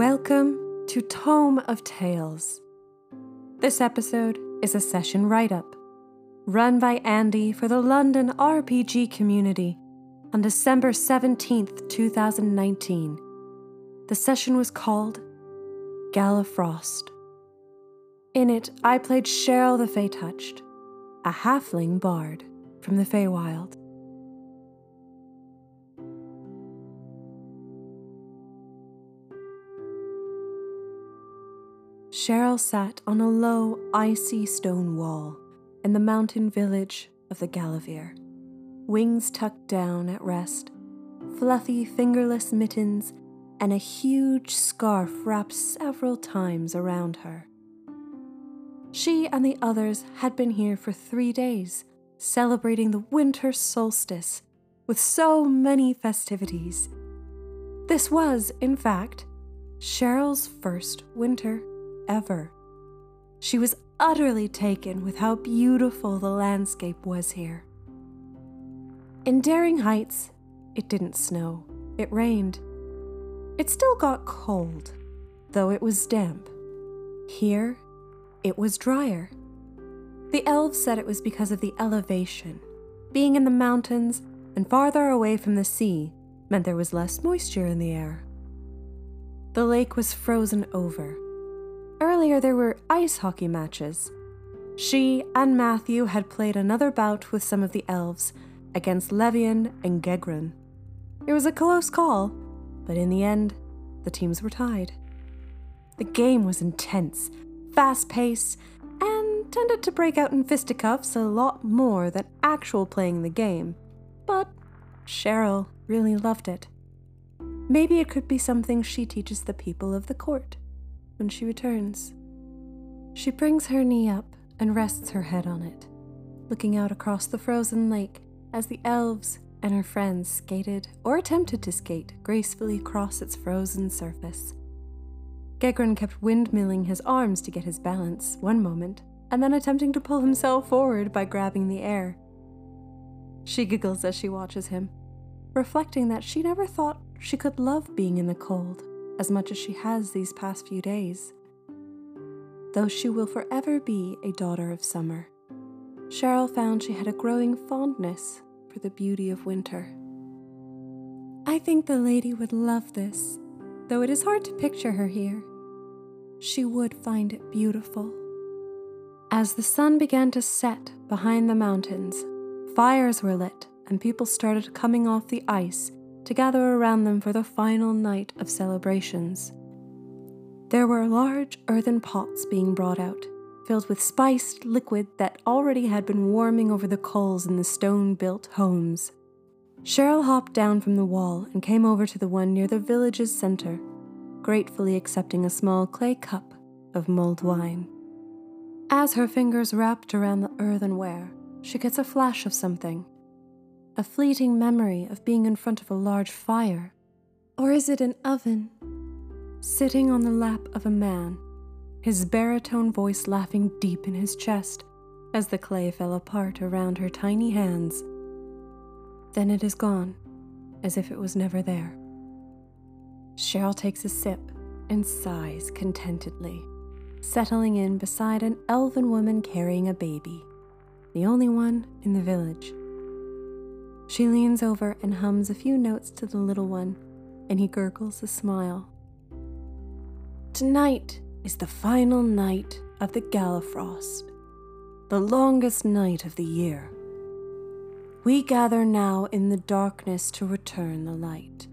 Welcome to Tome of Tales. This episode is a session write up run by Andy for the London RPG community on December 17th, 2019. The session was called Galafrost. In it, I played Sheryl the Fey Touched, a halfling bard from the Feywild. Sheryl sat on a low, icy stone wall in the mountain village of the Galavir, wings tucked down at rest, fluffy fingerless mittens, and a huge scarf wrapped several times around her. She and the others had been here for three days, celebrating the winter solstice with so many festivities. This was, in fact, Sheryl's first winter ever. She was utterly taken with how beautiful the landscape was here. In Daring Heights, it didn't snow, it rained. It still got cold, though it was damp. Here, it was drier. The elves said it was because of the elevation. Being in the mountains and farther away from the sea meant there was less moisture in the air. The lake was frozen over, Earlier, there were ice hockey matches. She and Matthew had played another bout with some of the elves against Levian and Gegron. It was a close call, but in the end, the teams were tied. The game was intense, fast paced, and tended to break out in fisticuffs a lot more than actual playing the game. But Sheryl really loved it. Maybe it could be something she teaches the people of the court when she returns. She brings her knee up and rests her head on it, looking out across the frozen lake as the elves and her friends skated or attempted to skate gracefully across its frozen surface. Gegron kept windmilling his arms to get his balance one moment, and then attempting to pull himself forward by grabbing the air. She giggles as she watches him, reflecting that she never thought she could love being in the cold as much as she has these past few days. Though she will forever be a daughter of summer, Sheryl found she had a growing fondness for the beauty of winter. I think the lady would love this, though it is hard to picture her here. She would find it beautiful. As the sun began to set behind the mountains, fires were lit and people started coming off the ice to gather around them for the final night of celebrations. There were large earthen pots being brought out, filled with spiced liquid that already had been warming over the coals in the stone built homes. Sheryl hopped down from the wall and came over to the one near the village's center, gratefully accepting a small clay cup of mulled wine. As her fingers wrapped around the earthenware, she gets a flash of something a fleeting memory of being in front of a large fire? Or is it an oven? Sitting on the lap of a man, his baritone voice laughing deep in his chest as the clay fell apart around her tiny hands. Then it is gone, as if it was never there. Sheryl takes a sip and sighs contentedly, settling in beside an elven woman carrying a baby, the only one in the village. She leans over and hums a few notes to the little one, and he gurgles a smile. Tonight is the final night of the Galafrost, the longest night of the year. We gather now in the darkness to return the light.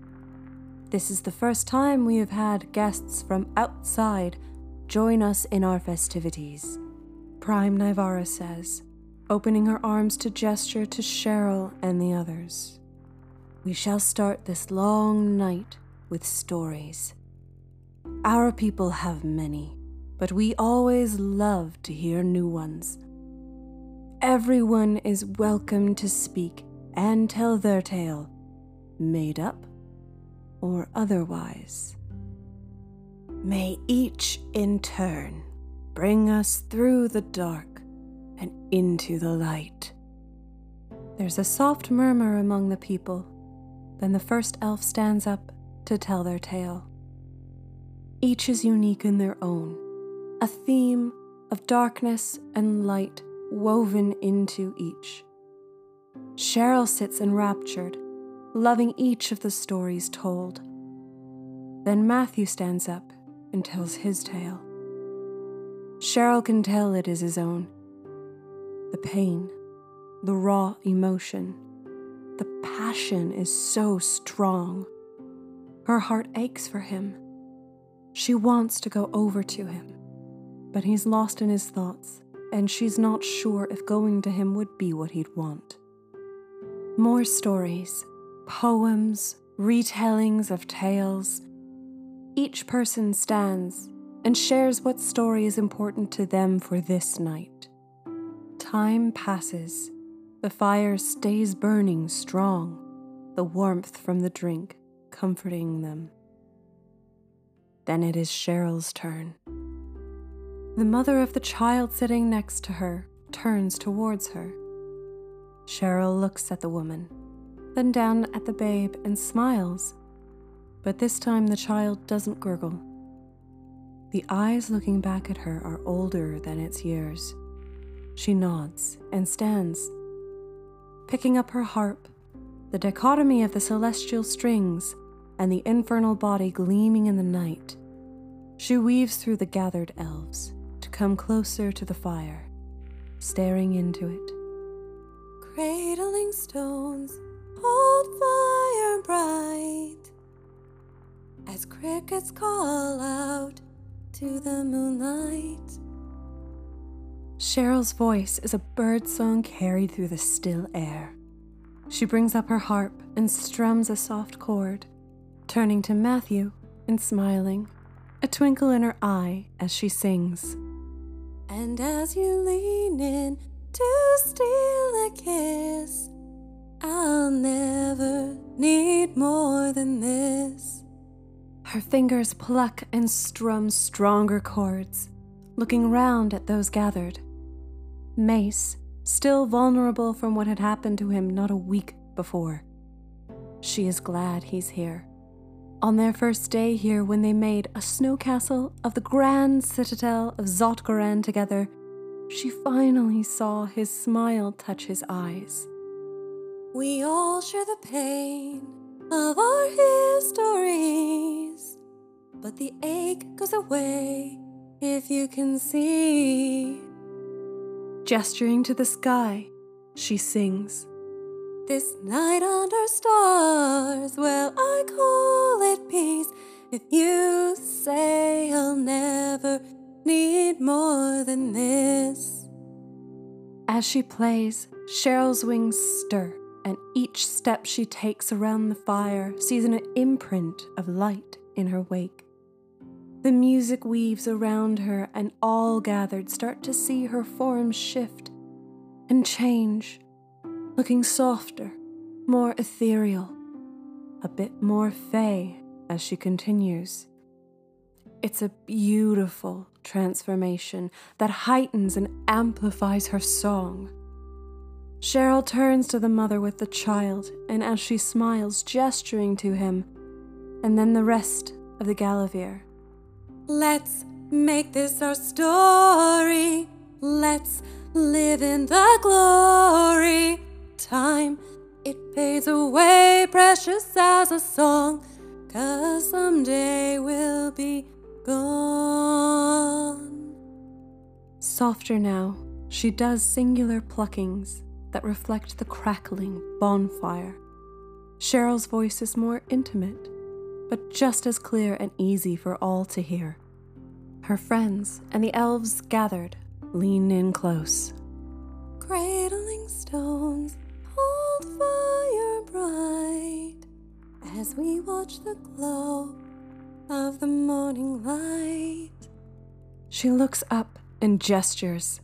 This is the first time we have had guests from outside join us in our festivities, Prime Nivara says opening her arms to gesture to Sheryl and the others. We shall start this long night with stories. Our people have many, but we always love to hear new ones. Everyone is welcome to speak and tell their tale, made up or otherwise. May each in turn bring us through the dark and into the light. There's a soft murmur among the people. Then the first elf stands up to tell their tale. Each is unique in their own, a theme of darkness and light woven into each. Sheryl sits enraptured, loving each of the stories told. Then Matthew stands up and tells his tale. Sheryl can tell it is his own. The pain, the raw emotion, the passion is so strong. Her heart aches for him. She wants to go over to him, but he's lost in his thoughts, and she's not sure if going to him would be what he'd want. More stories, poems, retellings of tales. Each person stands and shares what story is important to them for this night. Time passes. The fire stays burning strong, the warmth from the drink comforting them. Then it is Sheryl's turn. The mother of the child sitting next to her turns towards her. Sheryl looks at the woman, then down at the babe and smiles, but this time the child doesn't gurgle. The eyes looking back at her are older than its years. She nods and stands. Picking up her harp, the dichotomy of the celestial strings and the infernal body gleaming in the night, she weaves through the gathered elves to come closer to the fire, staring into it. Cradling stones hold fire bright as crickets call out to the moonlight. Sheryl's voice is a bird song carried through the still air. She brings up her harp and strums a soft chord, turning to Matthew and smiling, a twinkle in her eye as she sings. And as you lean in to steal a kiss, I'll never need more than this. Her fingers pluck and strum stronger chords, looking round at those gathered. Mace, still vulnerable from what had happened to him not a week before. She is glad he's here. On their first day here, when they made a snow castle of the grand citadel of Zotgoran together, she finally saw his smile touch his eyes. We all share the pain of our histories. But the ache goes away if you can see. Gesturing to the sky, she sings. This night under stars, well, I call it peace. If you say I'll never need more than this. As she plays, Sheryl's wings stir and each step she takes around the fire sees an imprint of light in her wake. The music weaves around her, and all gathered start to see her form shift and change, looking softer, more ethereal, a bit more fey as she continues. It's a beautiful transformation that heightens and amplifies her song. Sheryl turns to the mother with the child, and as she smiles, gesturing to him, and then the rest of the Galavir. Let's make this our story. Let's live in the glory. Time, it fades away, precious as a song, cause someday we'll be gone. Softer now, she does singular pluckings that reflect the crackling bonfire. Sheryl's voice is more intimate, but just as clear and easy for all to hear. Her friends and the elves gathered lean in close. Cradling stones hold fire bright as we watch the glow of the morning light. She looks up and gestures.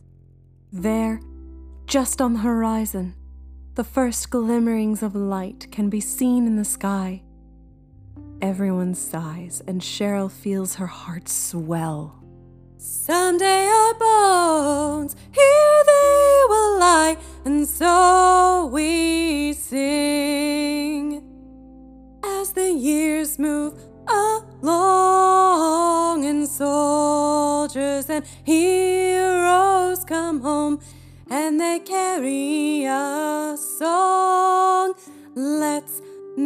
There, just on the horizon, the first glimmerings of light can be seen in the sky. Everyone sighs, and Sheryl feels her heart swell. Someday our bones here they will lie, and so we sing as the years move along. and soldiers and heroes come home and they carry a song. Let's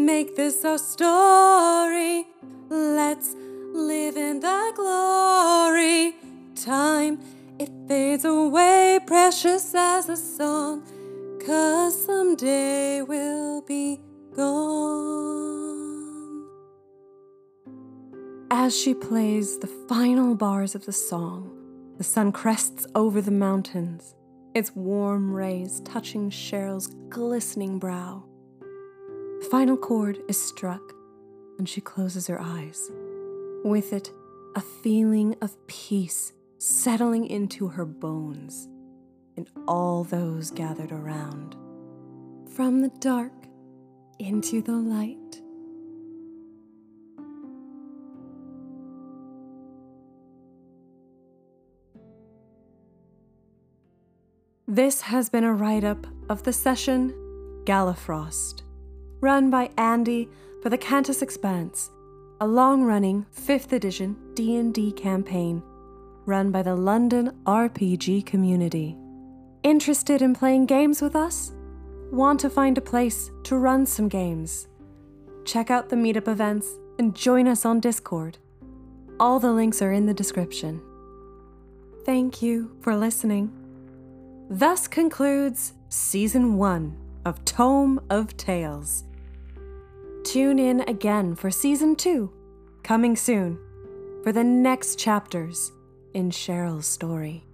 make this our story. Let's live in the glory. Time, it fades away, precious as a song, cause someday we'll be gone. As she plays the final bars of the song, the sun crests over the mountains, its warm rays touching Sheryl's glistening brow. The final chord is struck, and she closes her eyes. With it, a feeling of peace settling into her bones and all those gathered around. From the dark into the light. This has been a write-up of the session Galafrost, run by Andy for the Kantas Expanse, a long-running 5th edition D&D campaign run by the London RPG community. Interested in playing games with us? Want to find a place to run some games? Check out the meetup events and join us on Discord. All the links are in the description. Thank you for listening. Thus concludes Season 1 of Tome of Tales. Tune in again for Season 2, coming soon, for the next chapters in Sheryl's story.